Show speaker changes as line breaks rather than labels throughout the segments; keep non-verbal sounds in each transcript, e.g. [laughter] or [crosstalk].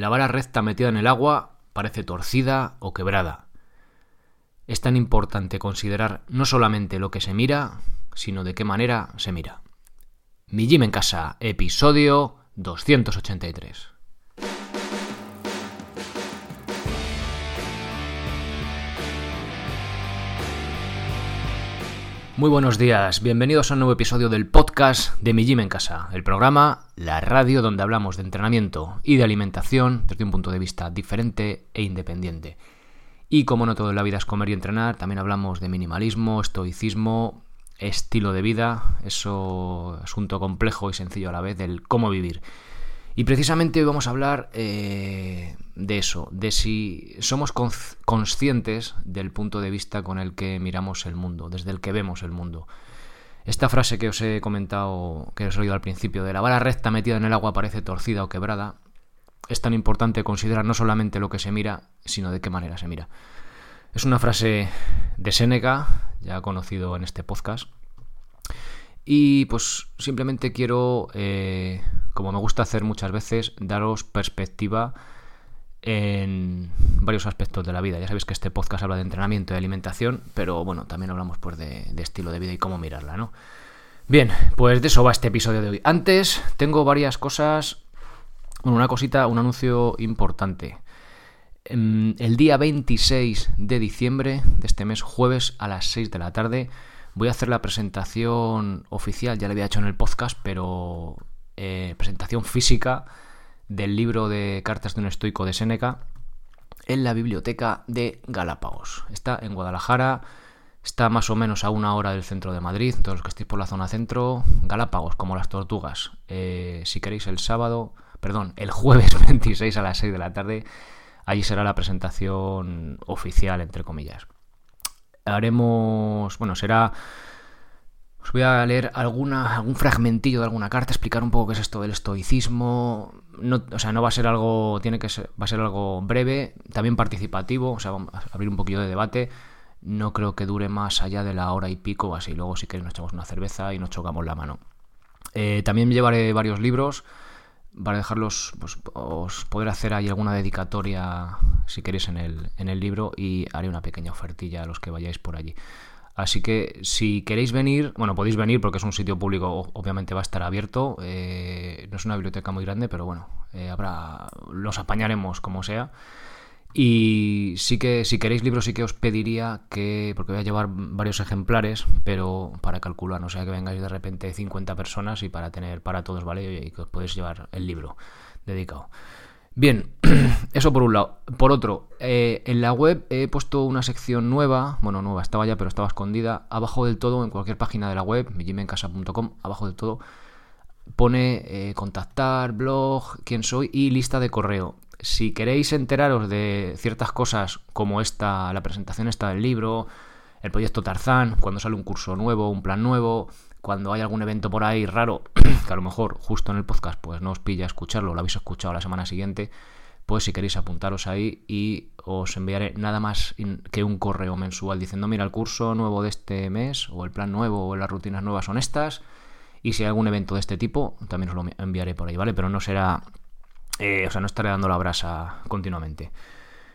la vara recta metida en el agua parece torcida o quebrada. Es tan importante considerar no solamente lo que se mira, sino de qué manera se mira. Mi Gym en casa, episodio 283. Muy buenos días, bienvenidos a un nuevo episodio del podcast de Mi Gym en Casa, el programa, la radio donde hablamos de entrenamiento y de alimentación desde un punto de vista diferente e independiente. Y como no todo en la vida es comer y entrenar, también hablamos de minimalismo, estoicismo, estilo de vida, eso asunto complejo y sencillo a la vez del cómo vivir. Y precisamente hoy vamos a hablar eh, de eso, de si somos conscientes del punto de vista con el que miramos el mundo, desde el que vemos el mundo. Esta frase que os he comentado, que os he oído al principio, de la vara recta metida en el agua parece torcida o quebrada, es tan importante considerar no solamente lo que se mira, sino de qué manera se mira. Es una frase de Séneca, ya conocido en este podcast, y pues simplemente quiero, eh, como me gusta hacer muchas veces, daros perspectiva en varios aspectos de la vida. Ya sabéis que este podcast habla de entrenamiento y alimentación, pero bueno, también hablamos pues de, de estilo de vida y cómo mirarla, ¿no? Bien, pues de eso va este episodio de hoy. Antes tengo varias cosas, bueno, una cosita, un anuncio importante. Em, el día 26 de diciembre de este mes, jueves a las 6 de la tarde, Voy a hacer la presentación oficial, ya la había hecho en el podcast, pero eh, presentación física del libro de Cartas de un estoico de Séneca en la biblioteca de Galápagos. Está en Guadalajara, está más o menos a una hora del centro de Madrid, todos los que estéis por la zona centro, Galápagos, como las tortugas. Eh, si queréis el sábado, perdón, el jueves [laughs] 26 a las 6 de la tarde, allí será la presentación oficial, entre comillas haremos, bueno, será... Os voy a leer alguna, algún fragmentillo de alguna carta, explicar un poco qué es esto del estoicismo. No, o sea, no va a ser algo, tiene que ser, va a ser algo breve, también participativo, o sea, vamos a abrir un poquillo de debate. No creo que dure más allá de la hora y pico, así luego si queréis nos echamos una cerveza y nos chocamos la mano. Eh, también llevaré varios libros para dejarlos, pues os poder hacer ahí alguna dedicatoria si queréis en el, en el libro y haré una pequeña ofertilla a los que vayáis por allí. Así que si queréis venir, bueno, podéis venir porque es un sitio público, obviamente va a estar abierto. Eh, no es una biblioteca muy grande, pero bueno, eh, habrá, los apañaremos como sea. Y sí que si queréis libros sí que os pediría que, porque voy a llevar varios ejemplares, pero para calcular, no sea que vengáis de repente 50 personas y para tener para todos, ¿vale? Y que os podéis llevar el libro dedicado. Bien, [clears throat] eso por un lado. Por otro, eh, en la web he puesto una sección nueva, bueno, nueva, estaba ya, pero estaba escondida, abajo del todo, en cualquier página de la web, mijimencasa.com, abajo del todo, pone eh, contactar, blog, quién soy y lista de correo si queréis enteraros de ciertas cosas como esta, la presentación esta del libro, el proyecto Tarzán, cuando sale un curso nuevo, un plan nuevo, cuando hay algún evento por ahí raro, [clears throat] que a lo mejor justo en el podcast pues no os pilla escucharlo, lo habéis escuchado la semana siguiente, pues si queréis apuntaros ahí y os enviaré nada más que un correo mensual diciendo, mira, el curso nuevo de este mes, o el plan nuevo, o las rutinas nuevas son estas, y si hay algún evento de este tipo, también os lo enviaré por ahí, ¿vale? Pero no será eh, o sea, no estaré dando la brasa continuamente.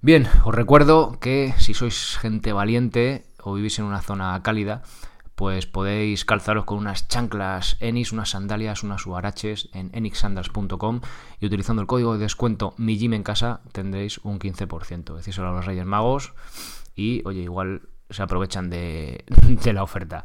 Bien, os recuerdo que si sois gente valiente o vivís en una zona cálida, pues podéis calzaros con unas chanclas Enix, unas sandalias, unas huaraches en enixsandals.com y utilizando el código de descuento mi en casa tendréis un 15%. Decíselo a los Reyes Magos y, oye, igual se aprovechan de, [laughs] de la oferta.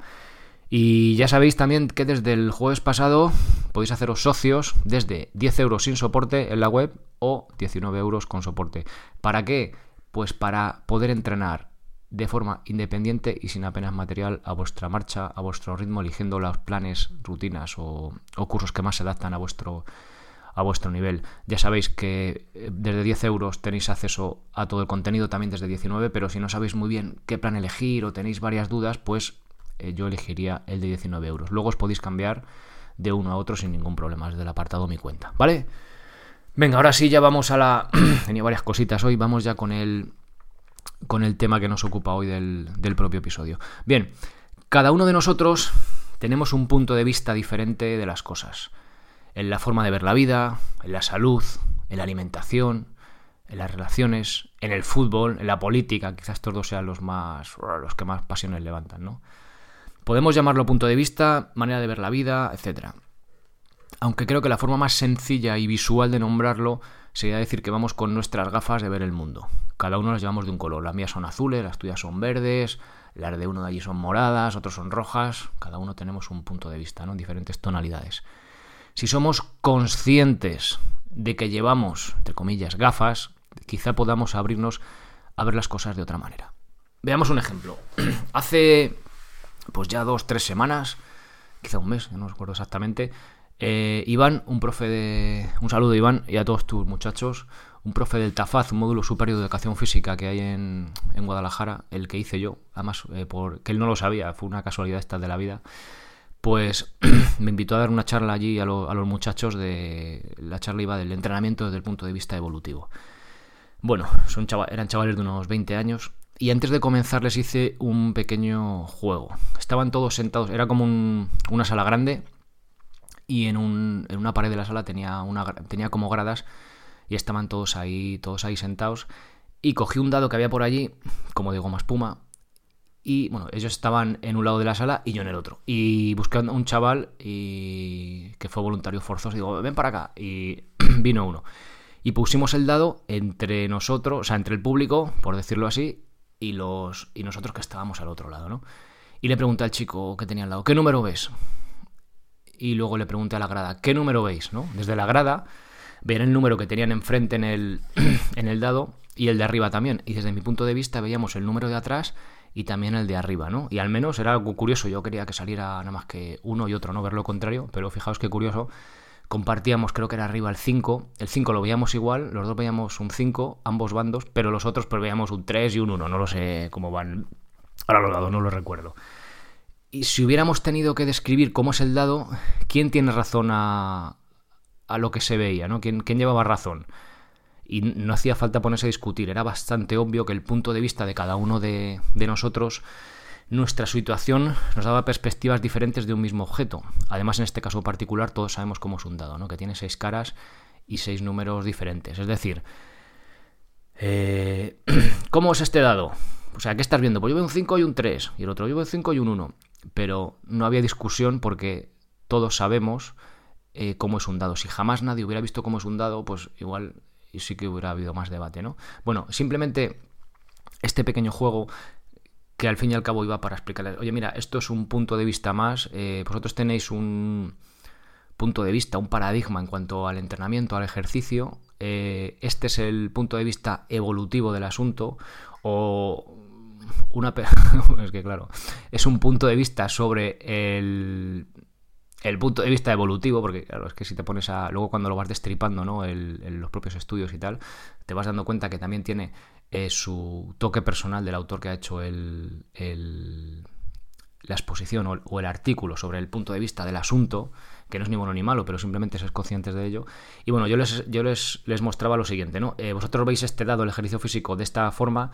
Y ya sabéis también que desde el jueves pasado podéis haceros socios desde 10 euros sin soporte en la web o 19 euros con soporte. ¿Para qué? Pues para poder entrenar de forma independiente y sin apenas material a vuestra marcha, a vuestro ritmo, eligiendo los planes, rutinas o, cursos que más se adaptan a vuestro, a vuestro nivel. Ya sabéis que eh, desde 10 euros tenéis acceso a todo el contenido, también desde 19, pero si no sabéis muy bien qué plan elegir o tenéis varias dudas, pues eh, yo elegiría el de 19 euros. Luego os podéis cambiar de uno a otro sin ningún problema desde el apartado mi cuenta, ¿vale? Venga, ahora sí ya vamos a la... [clears throat] Tenía varias cositas hoy, vamos ya con el, con el tema que nos ocupa hoy del, propio episodio. Bien, cada uno de nosotros tenemos un punto de vista diferente de las cosas. En la forma de ver la vida, en la salud, en la alimentación, en las relaciones, en el fútbol, en la política, quizás todos sean los más los que más pasiones levantan, ¿no? Podemos llamarlo punto de vista, manera de ver la vida, etc. Aunque creo que la forma más sencilla y visual de nombrarlo sería decir que vamos con nuestras gafas de ver el mundo. Cada uno las llevamos de un color. Las mías son azules, las tuyas son verdes, las de uno de allí son moradas, otros son rojas. Cada uno tenemos un punto de vista, ¿no? En diferentes tonalidades. Si somos conscientes de que llevamos, entre comillas, gafas, quizá podamos abrirnos a ver las cosas de otra manera. Veamos un ejemplo. [clears throat] Hace pues ya dos, tres semanas, quizá un mes, no recuerdo exactamente, eh, Iván, un profe de... Un saludo Iván y a todos tus muchachos, un profe del TAFAZ, un módulo superior de educación física que hay en, Guadalajara, el que hice yo, además eh, porque él no lo sabía, fue una casualidad esta de la vida, pues [clears throat] me invitó a dar una charla allí a, los muchachos de... La charla iba del entrenamiento desde el punto de vista evolutivo. Bueno, son eran chavales de unos 20 años y antes de comenzar les hice un pequeño juego. Estaban todos sentados, era como una sala grande y en, un, en, una pared de la sala tenía, una, tenía como gradas y estaban todos ahí, todos ahí sentados. Y cogí un dado que había por allí, como digo, más espuma. Y bueno, ellos estaban en un lado de la sala y yo en el otro. Y busqué a un chaval y que fue voluntario forzoso. Digo, ven para acá. Y [clears throat] vino uno. Y pusimos el dado entre nosotros, o sea, entre el público, por decirlo así, y, los, y nosotros que estábamos al otro lado, ¿no? Y le pregunté al chico que tenía al lado, ¿qué número ves? Y luego le pregunté a la grada, ¿qué número veis? ¿no? Desde la grada, ver el número que tenían enfrente en el, [clears throat] en el dado y el de arriba también. Y desde mi punto de vista veíamos el número de atrás y también el de arriba, ¿no? Y al menos era algo curioso, yo quería que saliera nada más que uno y otro, no ver lo contrario, pero fijaos qué curioso, compartíamos, creo que era arriba el 5, el 5 lo veíamos igual, los dos veíamos un 5, ambos bandos, pero los otros pues veíamos un 3 y un 1, no lo sé cómo van ahora los dados, no lo recuerdo. Y si hubiéramos tenido que describir cómo es el dado, ¿quién tiene razón a, a lo que se veía? ¿no? ¿Quién, ¿Quién llevaba razón? Y no hacía falta ponerse a discutir, era bastante obvio que el punto de vista de cada uno de, nosotros nuestra situación nos daba perspectivas diferentes de un mismo objeto. Además, en este caso particular, todos sabemos cómo es un dado, ¿no? que tiene seis caras y seis números diferentes. Es decir, eh, [clears throat] ¿cómo es este dado? O sea, ¿qué estás viendo? Pues yo veo un 5 y un 3, y el otro yo veo un 5 y un 1. Pero no había discusión porque todos sabemos eh, cómo es un dado. Si jamás nadie hubiera visto cómo es un dado, pues igual sí que hubiera habido más debate, ¿no? Bueno, simplemente este pequeño juego que al fin y al cabo iba para explicarles, oye, mira, esto es un punto de vista más, eh, vosotros tenéis un punto de vista, un paradigma en cuanto al entrenamiento, al ejercicio, eh, este es el punto de vista evolutivo del asunto, o una... [laughs] es que claro, es un punto de vista sobre el el punto de vista evolutivo, porque claro, es que si te pones a. Luego cuando lo vas destripando, ¿no? El, los propios estudios y tal, te vas dando cuenta que también tiene eh, su toque personal del autor que ha hecho el, la exposición o, el artículo sobre el punto de vista del asunto, que no es ni bueno ni malo, pero simplemente ser conscientes de ello. Y bueno, yo les, yo les, les mostraba lo siguiente, ¿no? Eh, vosotros veis este dado, el ejercicio físico, de esta forma.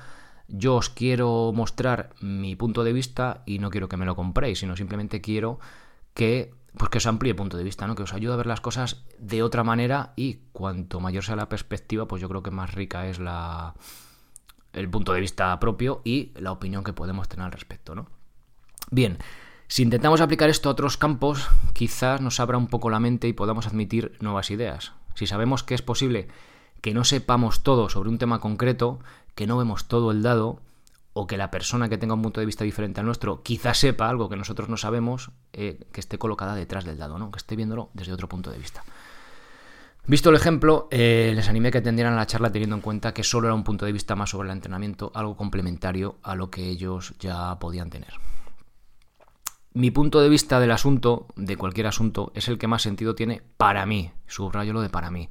Yo os quiero mostrar mi punto de vista y no quiero que me lo compréis, sino simplemente quiero que pues que os amplíe punto de vista, ¿no? Que os ayude a ver las cosas de otra manera y cuanto mayor sea la perspectiva, pues yo creo que más rica es la el punto de vista propio y la opinión que podemos tener al respecto, ¿no? Bien, si intentamos aplicar esto a otros campos, quizás nos abra un poco la mente y podamos admitir nuevas ideas. Si sabemos que es posible que no sepamos todo sobre un tema concreto, que no vemos todo el dado, o que la persona que tenga un punto de vista diferente al nuestro quizás sepa algo que nosotros no sabemos, eh, que esté colocada detrás del dado, ¿no? que esté viéndolo desde otro punto de vista. Visto el ejemplo, eh, les animé que atendieran la charla teniendo en cuenta que solo era un punto de vista más sobre el entrenamiento, algo complementario a lo que ellos ya podían tener. Mi punto de vista del asunto, de cualquier asunto, es el que más sentido tiene para mí. Subrayo lo de para mí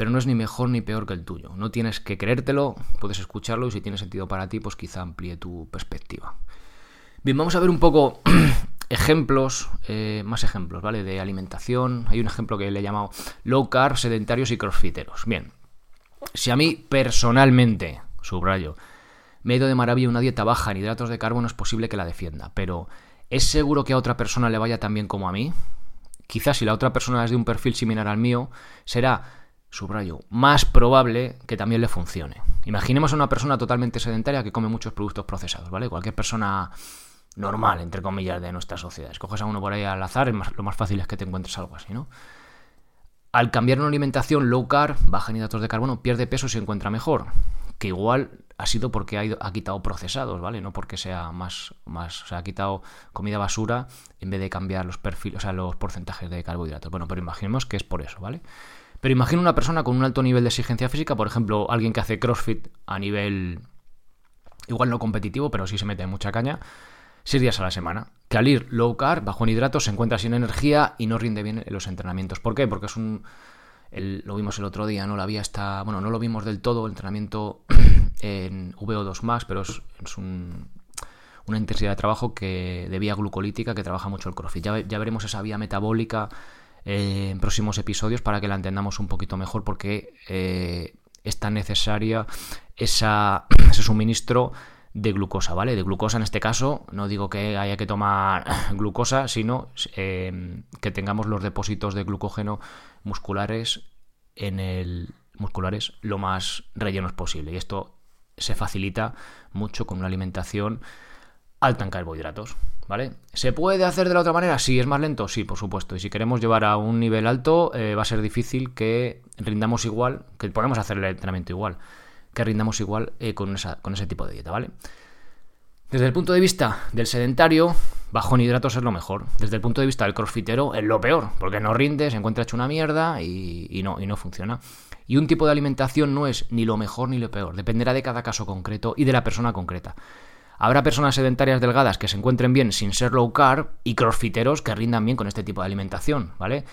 pero no es ni mejor ni peor que el tuyo. No tienes que creértelo, puedes escucharlo y si tiene sentido para ti, pues quizá amplíe tu perspectiva. Bien, vamos a ver un poco [clears throat] ejemplos, eh, más ejemplos, ¿vale? De alimentación. Hay un ejemplo que le he llamado low carb, sedentarios y crossfiteros. Bien, si a mí personalmente, subrayo, me he ido de maravilla una dieta baja en hidratos de carbono, es posible que la defienda, pero ¿es seguro que a otra persona le vaya tan bien como a mí? Quizás si la otra persona es de un perfil similar al mío, será subrayo, más probable que también le funcione. Imaginemos a una persona totalmente sedentaria que come muchos productos procesados, ¿vale? Cualquier persona normal, entre comillas, de nuestra sociedad. Escoges a uno por ahí al azar, lo más fácil es que te encuentres algo así, ¿no? Al cambiar una alimentación low carb, baja en hidratos de carbono, pierde peso y se encuentra mejor. Que igual ha sido porque ha, ha quitado procesados, ¿vale? No porque sea más, más. O sea, ha quitado comida basura en vez de cambiar los perfiles, o sea, los porcentajes de carbohidratos. Bueno, pero imaginemos que es por eso, ¿vale? Pero imagina una persona con un alto nivel de exigencia física, por ejemplo, alguien que hace CrossFit a nivel igual no competitivo, pero sí se mete en mucha caña, seis días a la semana. Que al ir low carb, bajo en hidratos, se encuentra sin energía y no rinde bien en los entrenamientos. ¿Por qué? Porque es un... lo vimos el otro día, ¿no? La vía está... Bueno, no lo vimos del todo, el entrenamiento [clears throat] en VO2 Max, pero es, una intensidad de trabajo que de vía glucolítica que trabaja mucho el CrossFit. Ya veremos esa vía metabólica eh, en próximos episodios para que la entendamos un poquito mejor porque eh, es tan necesaria esa, [clears throat] ese suministro de glucosa, ¿vale? De glucosa en este caso, no digo que haya que tomar [clears throat] glucosa, sino eh, que tengamos los depósitos de glucógeno musculares en el musculares lo más rellenos posible. Y esto se facilita mucho con una alimentación alta en carbohidratos. ¿Vale? ¿Se puede hacer de la otra manera? Sí, es más lento, sí, por supuesto. Y si queremos llevar a un nivel alto, eh, va a ser difícil que rindamos igual, que podemos hacer el entrenamiento igual, que rindamos igual eh, con, con ese tipo de dieta, ¿vale? Desde el punto de vista del sedentario, bajo en hidratos es lo mejor. Desde el punto de vista del crossfitero es lo peor, porque no rinde, se encuentra hecho una mierda y, no, y no funciona. Y un tipo de alimentación no es ni lo mejor ni lo peor, dependerá de cada caso concreto y de la persona concreta. Habrá personas sedentarias delgadas que se encuentren bien sin ser low carb y crossfiteros que rindan bien con este tipo de alimentación, ¿vale?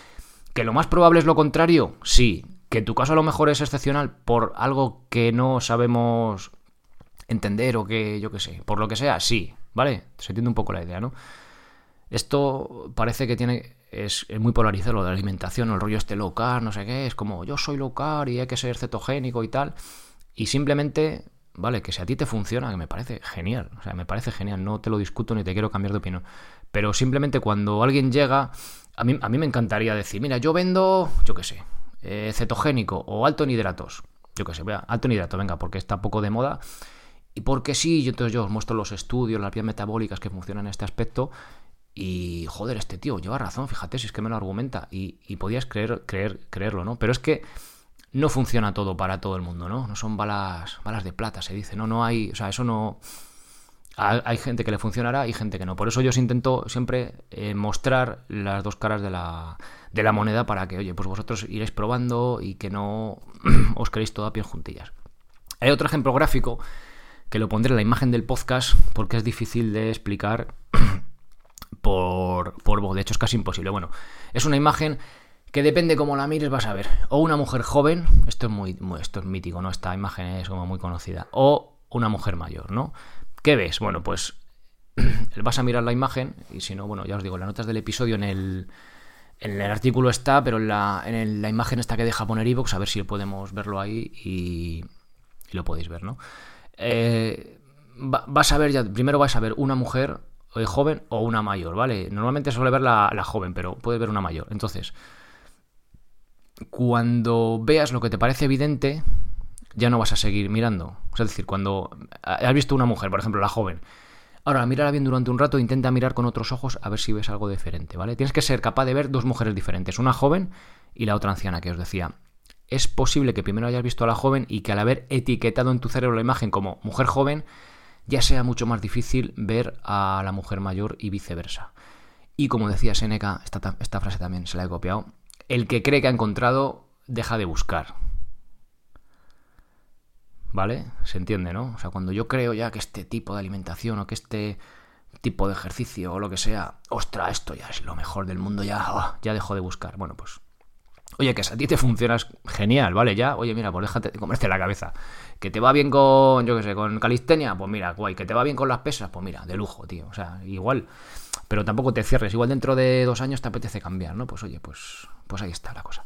¿Que lo más probable es lo contrario? Sí. ¿Que tu caso a lo mejor es excepcional por algo que no sabemos entender o que, yo qué sé, por lo que sea? Sí, ¿vale? Se entiende un poco la idea, ¿no? Esto parece que tiene. Es, muy polarizado lo de la alimentación, el rollo este low carb, no sé qué. Es como yo soy low carb y hay que ser cetogénico y tal. Y simplemente vale, que si a ti te funciona, que me parece genial, o sea, me parece genial, no te lo discuto ni te quiero cambiar de opinión, pero simplemente cuando alguien llega, a mí, a mí me encantaría decir, mira, yo vendo, yo qué sé, eh, cetogénico o alto en hidratos, yo qué sé, vea, alto en venga, porque está poco de moda, y porque sí, yo, entonces yo os muestro los estudios, las vías metabólicas que funcionan en este aspecto, y joder, este tío lleva razón, fíjate si es que me lo argumenta, y, y podías creer, creer, creerlo, ¿no? Pero es que no funciona todo para todo el mundo, ¿no? No son balas, balas de plata, se dice, ¿no? No hay, o sea, eso no... Hay gente que le funcionará y gente que no. Por eso yo os intento siempre eh, mostrar las dos caras de la, de la moneda para que, oye, pues vosotros iréis probando y que no [clears throat] os queréis todo a pie juntillas. Hay otro ejemplo gráfico que lo pondré en la imagen del podcast porque es difícil de explicar [clears throat] por, por. De hecho, es casi imposible. Bueno, es una imagen que depende cómo la mires vas a ver. O una mujer joven, esto es muy, esto es mítico, ¿no? Esta imagen es como muy conocida. O una mujer mayor, ¿no? ¿Qué ves? Bueno, pues [clears throat] vas a mirar la imagen y si no, bueno, ya os digo, las notas del episodio en el, en el artículo está, pero en la, en la imagen está que deja poner iVoox, a ver si podemos verlo ahí y, lo podéis ver, ¿no? Eh, vas a ver, ya, primero vas a ver una mujer eh, joven o una mayor, ¿vale? Normalmente suele ver la, la joven, pero puede ver una mayor. Entonces, cuando veas lo que te parece evidente, ya no vas a seguir mirando. es decir, cuando has visto una mujer, por ejemplo, la joven, ahora mírala bien durante un rato, intenta mirar con otros ojos a ver si ves algo diferente, ¿vale? Tienes que ser capaz de ver dos mujeres diferentes, una joven y la otra anciana que os decía. Es posible que primero hayas visto a la joven y que al haber etiquetado en tu cerebro la imagen como mujer joven, ya sea mucho más difícil ver a la mujer mayor y viceversa. Y como decía Seneca, esta, esta frase también se la he copiado, el que cree que ha encontrado deja de buscar. ¿Vale? Se entiende, ¿no? O sea, cuando yo creo ya que este tipo de alimentación o que este tipo de ejercicio o lo que sea, ostra, esto ya es lo mejor del mundo, ya, oh, ya dejo de buscar. Bueno, pues Oye, que a ti te funcionas genial, ¿vale? Ya, oye, mira, pues déjate de comerte la cabeza. Que te va bien con, yo qué sé, con calistenia, pues mira, guay. Que te va bien con las pesas, pues mira, de lujo, tío. O sea, igual. Pero tampoco te cierres. Igual dentro de dos años te apetece cambiar, ¿no? Pues oye, pues, pues ahí está la cosa.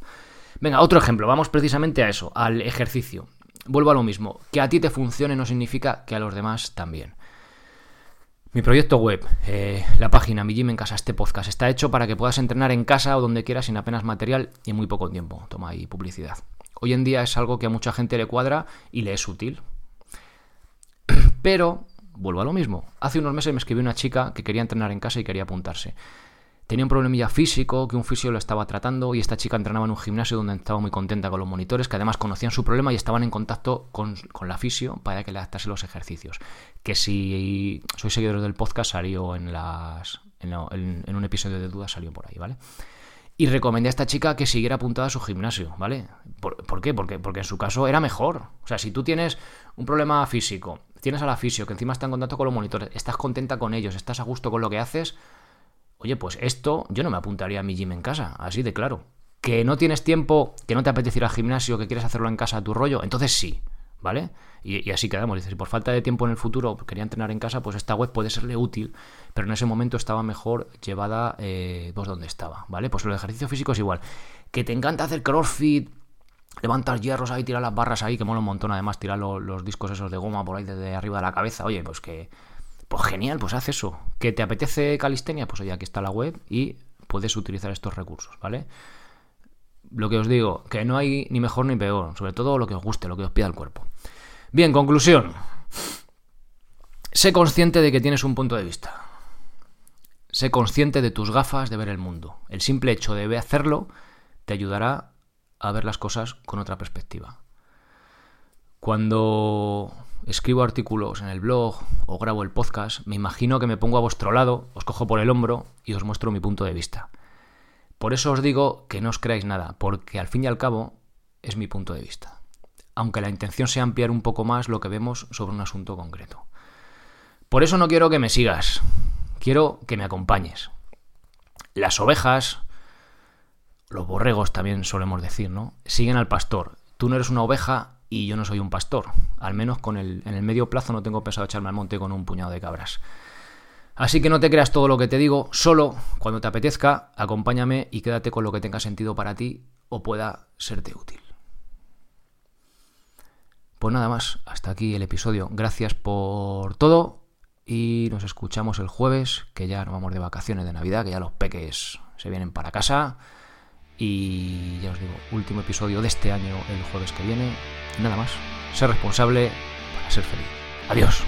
Venga, otro ejemplo. Vamos precisamente a eso, al ejercicio. Vuelvo a lo mismo. Que a ti te funcione no significa que a los demás también. Mi proyecto web, eh, la página Mi Gym en Casa, este podcast, está hecho para que puedas entrenar en casa o donde quieras sin apenas material y en muy poco tiempo. Toma ahí publicidad. Hoy en día es algo que a mucha gente le cuadra y le es útil. [clears throat] Pero, vuelvo a lo mismo. Hace unos meses me escribió una chica que quería entrenar en casa y quería apuntarse. Tenía un problemilla físico que un fisio lo estaba tratando y esta chica entrenaba en un gimnasio donde estaba muy contenta con los monitores, que además conocían su problema y estaban en contacto con, la fisio para que le adaptase los ejercicios. Que si sois seguidores del podcast salió en, las, en, un episodio de dudas, salió por ahí, ¿vale? Y recomendé a esta chica que siguiera apuntada a su gimnasio, ¿vale? ¿Por, qué? Porque, porque en su caso era mejor. O sea, si tú tienes un problema físico, tienes a la fisio que encima está en contacto con los monitores, estás contenta con ellos, estás a gusto con lo que haces, Oye, pues esto yo no me apuntaría a mi gym en casa, así de claro. Que no tienes tiempo, que no te apetece ir al gimnasio, que quieres hacerlo en casa a tu rollo, entonces sí, ¿vale? Y, así quedamos. Dice, si por falta de tiempo en el futuro quería entrenar en casa, pues esta web puede serle útil, pero en ese momento estaba mejor llevada eh, pues donde estaba, ¿vale? Pues el ejercicio físico es igual. Que te encanta hacer crossfit, levantar hierros ahí, tirar las barras ahí, que mola un montón además tirar los discos esos de goma por ahí desde arriba de la cabeza, oye, pues que pues genial, pues haz eso. ¿Que te apetece calistenia? Pues oye, aquí está la web y puedes utilizar estos recursos, ¿vale? Lo que os digo, que no hay ni mejor ni peor, sobre todo lo que os guste, lo que os pida el cuerpo. Bien, conclusión. Sé consciente de que tienes un punto de vista. Sé consciente de tus gafas de ver el mundo. El simple hecho de hacerlo te ayudará a ver las cosas con otra perspectiva. Cuando escribo artículos en el blog o grabo el podcast, me imagino que me pongo a vuestro lado, os cojo por el hombro y os muestro mi punto de vista. Por eso os digo que no os creáis nada, porque al fin y al cabo es mi punto de vista. Aunque la intención sea ampliar un poco más lo que vemos sobre un asunto concreto. Por eso no quiero que me sigas, quiero que me acompañes. Las ovejas, los borregos también solemos decir, ¿no? Siguen al pastor. Tú no eres una oveja y yo no soy un pastor. Al menos con el, en el medio plazo no tengo pensado echarme al monte con un puñado de cabras. Así que no te creas todo lo que te digo, solo cuando te apetezca, acompáñame y quédate con lo que tenga sentido para ti o pueda serte útil. Pues nada más, hasta aquí el episodio. Gracias por todo y nos escuchamos el jueves, que ya nos vamos de vacaciones de Navidad, que ya los peques se vienen para casa. Y ya os digo, último episodio de este año el jueves que viene. Nada más. Ser responsable para ser feliz. Adiós.